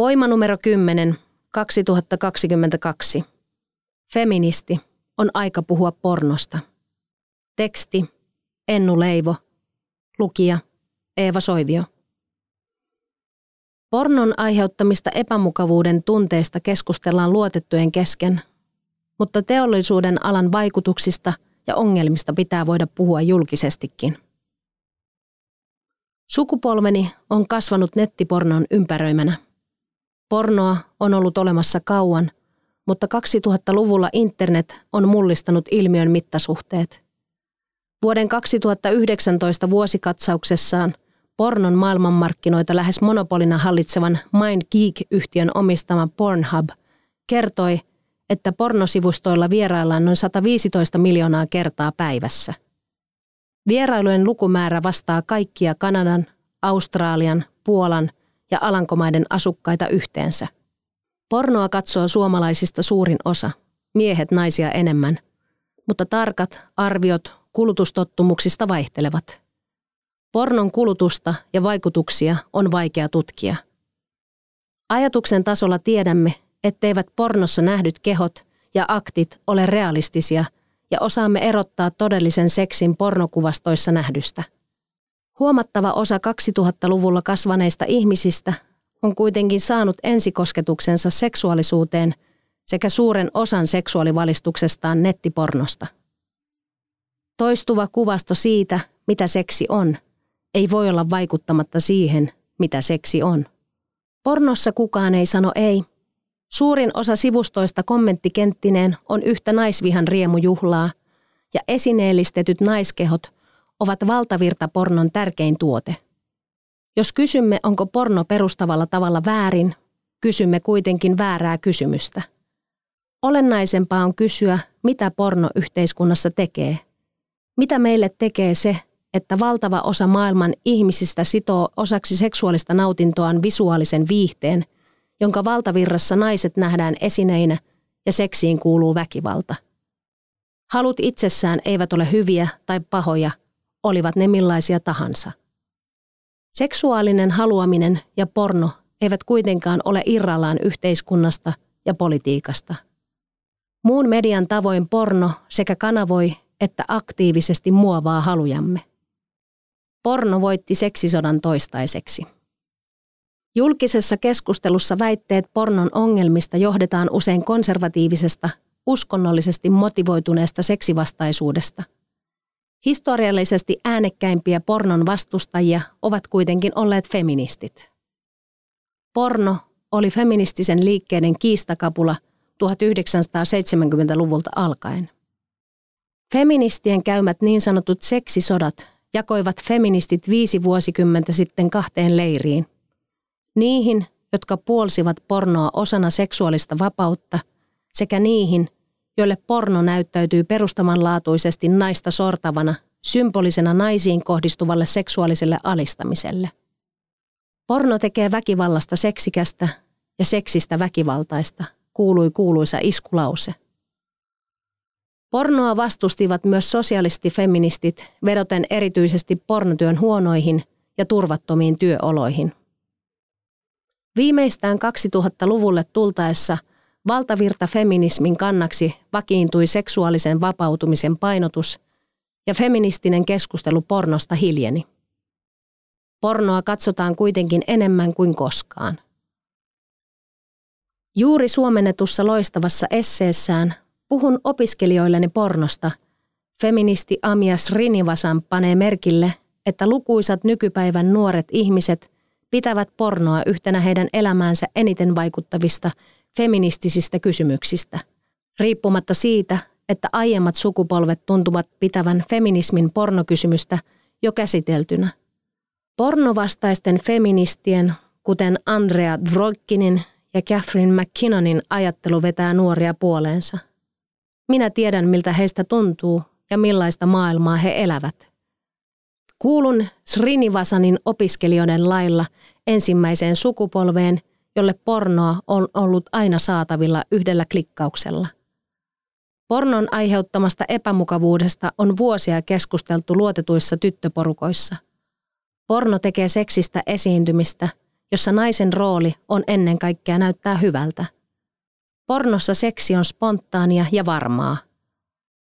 Voima numero 10, 2022. Feministi. On aika puhua pornosta. Teksti. Ennu Leivo. Lukija. Eeva Soivio. Pornon aiheuttamista epämukavuuden tunteista keskustellaan luotettujen kesken, mutta teollisuuden alan vaikutuksista ja ongelmista pitää voida puhua julkisestikin. Sukupolveni on kasvanut nettipornon ympäröimänä. Pornoa on ollut olemassa kauan, mutta 2000-luvulla internet on mullistanut ilmiön mittasuhteet. Vuoden 2019 vuosikatsauksessaan – pornon maailmanmarkkinoita lähes monopolina hallitsevan Mind Geek-yhtiön omistama Pornhub kertoi, että pornosivustoilla vieraillaan noin 115 miljoonaa kertaa päivässä. Vierailujen lukumäärä vastaa kaikkia Kanadan, Australian, Puolan ja Alankomaiden asukkaita yhteensä. Pornoa katsoo suomalaisista suurin osa, miehet naisia enemmän, mutta tarkat arviot kulutustottumuksista vaihtelevat. Pornon kulutusta ja vaikutuksia on vaikea tutkia. Ajatuksen tasolla tiedämme, etteivät pornossa nähdyt kehot ja aktit ole realistisia ja osaamme erottaa todellisen seksin pornokuvastoissa nähdystä. Huomattava osa 2000-luvulla kasvaneista ihmisistä on kuitenkin saanut ensikosketuksensa seksuaalisuuteen sekä suuren osan seksuaalivalistuksestaan nettipornosta. Toistuva kuvasto siitä, mitä seksi on – ei voi olla vaikuttamatta siihen, mitä seksi on. Pornossa kukaan ei sano ei. Suurin osa sivustoista kommenttikenttineen on yhtä naisvihan riemujuhlaa, ja esineellistetyt naiskehot ovat valtavirta pornon tärkein tuote. Jos kysymme, onko porno perustavalla tavalla väärin, kysymme kuitenkin väärää kysymystä. Olennaisempaa on kysyä, mitä porno yhteiskunnassa tekee. Mitä meille tekee se, että valtava osa maailman ihmisistä sitoo osaksi seksuaalista nautintoaan visuaalisen viihteen, jonka valtavirrassa naiset nähdään esineinä ja seksiin kuuluu väkivalta. Halut itsessään eivät ole hyviä tai pahoja, olivat ne millaisia tahansa. Seksuaalinen haluaminen ja porno eivät kuitenkaan ole irrallaan yhteiskunnasta ja politiikasta. Muun median tavoin porno sekä kanavoi että aktiivisesti muovaa halujamme. Porno voitti seksisodan toistaiseksi. Julkisessa keskustelussa väitteet pornon ongelmista johdetaan usein konservatiivisesta, uskonnollisesti motivoituneesta seksivastaisuudesta. Historiallisesti äänekkäimpiä pornon vastustajia ovat kuitenkin olleet feministit. Porno oli feministisen liikkeiden kiistakapula 1970-luvulta alkaen. Feministien käymät niin sanotut seksisodat jakoivat feministit viisi vuosikymmentä sitten kahteen leiriin. Niihin, jotka puolsivat pornoa osana seksuaalista vapautta, sekä niihin, joille porno näyttäytyy perustamanlaatuisesti naista sortavana, symbolisena naisiin kohdistuvalle seksuaaliselle alistamiselle. Porno tekee väkivallasta seksikästä ja seksistä väkivaltaista, kuului kuuluisa iskulause – Pornoa vastustivat myös sosialistifeministit vedoten erityisesti pornotyön huonoihin ja turvattomiin työoloihin. Viimeistään 2000-luvulle tultaessa valtavirta feminismin kannaksi vakiintui seksuaalisen vapautumisen painotus ja feministinen keskustelu pornosta hiljeni. Pornoa katsotaan kuitenkin enemmän kuin koskaan. Juuri suomennetussa loistavassa esseessään Puhun opiskelijoilleni pornosta. Feministi Amias Rinivasan panee merkille, että lukuisat nykypäivän nuoret ihmiset pitävät pornoa yhtenä heidän elämäänsä eniten vaikuttavista feministisistä kysymyksistä. Riippumatta siitä, että aiemmat sukupolvet tuntuvat pitävän feminismin pornokysymystä jo käsiteltynä. Pornovastaisten feministien, kuten Andrea Dworkinin ja Catherine McKinnonin ajattelu vetää nuoria puoleensa. Minä tiedän, miltä heistä tuntuu ja millaista maailmaa he elävät. Kuulun Srinivasanin opiskelijoiden lailla ensimmäiseen sukupolveen, jolle pornoa on ollut aina saatavilla yhdellä klikkauksella. Pornon aiheuttamasta epämukavuudesta on vuosia keskusteltu luotetuissa tyttöporukoissa. Porno tekee seksistä esiintymistä, jossa naisen rooli on ennen kaikkea näyttää hyvältä. Pornossa seksi on spontaania ja varmaa.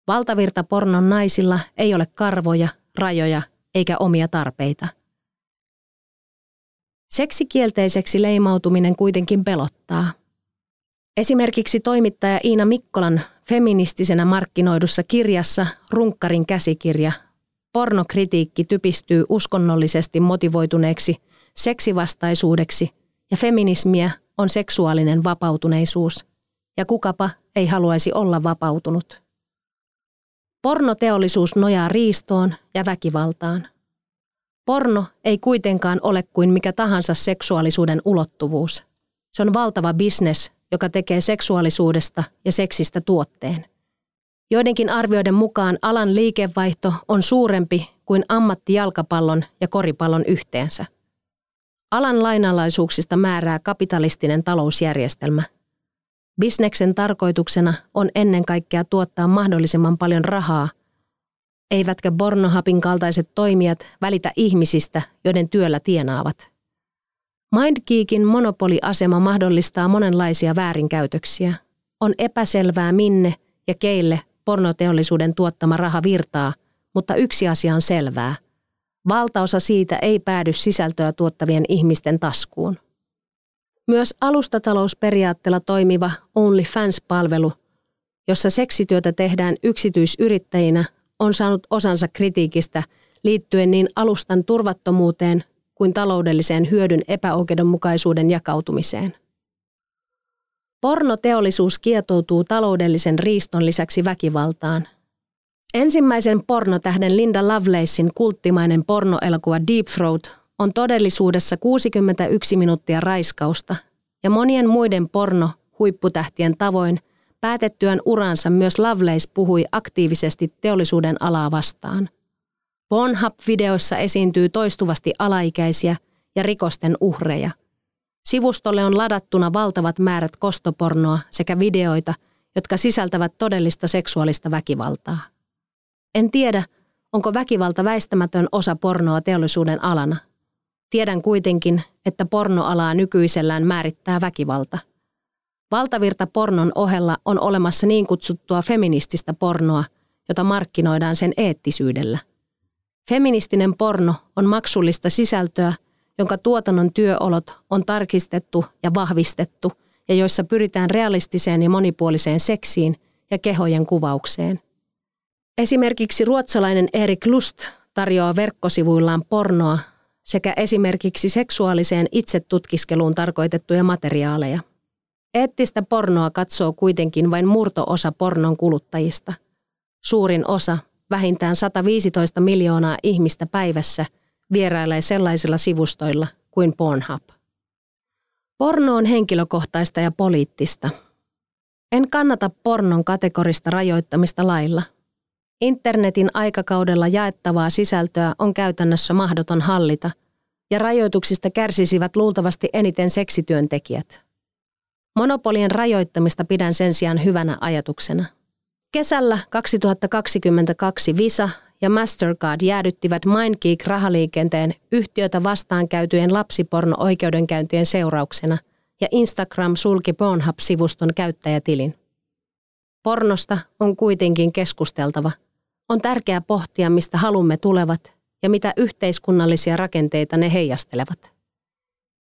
Valtavirta pornon naisilla ei ole karvoja, rajoja eikä omia tarpeita. Seksikielteiseksi leimautuminen kuitenkin pelottaa. Esimerkiksi toimittaja Iina Mikkolan feministisenä markkinoidussa kirjassa Runkkarin käsikirja pornokritiikki typistyy uskonnollisesti motivoituneeksi seksivastaisuudeksi ja feminismiä on seksuaalinen vapautuneisuus. Ja kukapa ei haluaisi olla vapautunut. Pornoteollisuus nojaa riistoon ja väkivaltaan. Porno ei kuitenkaan ole kuin mikä tahansa seksuaalisuuden ulottuvuus. Se on valtava bisnes, joka tekee seksuaalisuudesta ja seksistä tuotteen. Joidenkin arvioiden mukaan alan liikevaihto on suurempi kuin ammattijalkapallon ja koripallon yhteensä. Alan lainalaisuuksista määrää kapitalistinen talousjärjestelmä. Bisneksen tarkoituksena on ennen kaikkea tuottaa mahdollisimman paljon rahaa, eivätkä Bornohapin kaltaiset toimijat välitä ihmisistä, joiden työllä tienaavat. MindGeekin monopoliasema mahdollistaa monenlaisia väärinkäytöksiä. On epäselvää minne ja keille pornoteollisuuden tuottama raha virtaa, mutta yksi asia on selvää. Valtaosa siitä ei päädy sisältöä tuottavien ihmisten taskuun. Myös alustatalousperiaatteella toimiva OnlyFans-palvelu, jossa seksityötä tehdään yksityisyrittäjinä, on saanut osansa kritiikistä liittyen niin alustan turvattomuuteen kuin taloudelliseen hyödyn epäoikeudenmukaisuuden jakautumiseen. Pornoteollisuus kietoutuu taloudellisen riiston lisäksi väkivaltaan. Ensimmäisen pornotähden Linda Lovelacein kulttimainen pornoelokuva Deep Throat on todellisuudessa 61 minuuttia raiskausta ja monien muiden porno-huipputähtien tavoin päätettyään uransa myös Lovelace puhui aktiivisesti teollisuuden alaa vastaan. Pornhub-videoissa esiintyy toistuvasti alaikäisiä ja rikosten uhreja. Sivustolle on ladattuna valtavat määrät kostopornoa sekä videoita, jotka sisältävät todellista seksuaalista väkivaltaa. En tiedä, onko väkivalta väistämätön osa pornoa teollisuuden alana. Tiedän kuitenkin, että pornoalaa nykyisellään määrittää väkivalta. Valtavirta pornon ohella on olemassa niin kutsuttua feminististä pornoa, jota markkinoidaan sen eettisyydellä. Feministinen porno on maksullista sisältöä, jonka tuotannon työolot on tarkistettu ja vahvistettu ja joissa pyritään realistiseen ja monipuoliseen seksiin ja kehojen kuvaukseen – Esimerkiksi ruotsalainen Erik Lust tarjoaa verkkosivuillaan pornoa sekä esimerkiksi seksuaaliseen itsetutkiskeluun tarkoitettuja materiaaleja. Eettistä pornoa katsoo kuitenkin vain murtoosa pornon kuluttajista. Suurin osa, vähintään 115 miljoonaa ihmistä päivässä, vierailee sellaisilla sivustoilla kuin Pornhub. Porno on henkilökohtaista ja poliittista. En kannata pornon kategorista rajoittamista lailla – Internetin aikakaudella jaettavaa sisältöä on käytännössä mahdoton hallita, ja rajoituksista kärsisivät luultavasti eniten seksityöntekijät. Monopolien rajoittamista pidän sen sijaan hyvänä ajatuksena. Kesällä 2022 Visa ja Mastercard jäädyttivät MindGeek-rahaliikenteen yhtiötä vastaan käytyjen lapsiporno-oikeudenkäyntien seurauksena ja Instagram sulki Pornhub-sivuston käyttäjätilin. Pornosta on kuitenkin keskusteltava – on tärkeää pohtia, mistä halumme tulevat ja mitä yhteiskunnallisia rakenteita ne heijastelevat.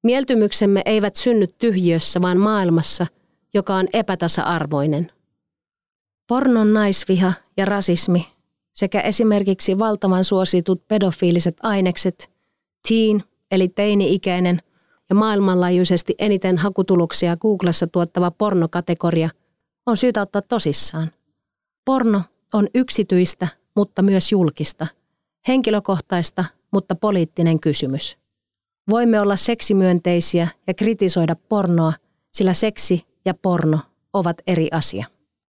Mieltymyksemme eivät synny tyhjiössä, vaan maailmassa, joka on epätasa-arvoinen. Pornon naisviha ja rasismi sekä esimerkiksi valtavan suositut pedofiiliset ainekset, teen eli teini-ikäinen ja maailmanlaajuisesti eniten hakutuloksia Googlessa tuottava pornokategoria on syytä ottaa tosissaan. Porno on yksityistä, mutta myös julkista, henkilökohtaista, mutta poliittinen kysymys. Voimme olla seksimyönteisiä ja kritisoida pornoa, sillä seksi ja porno ovat eri asia.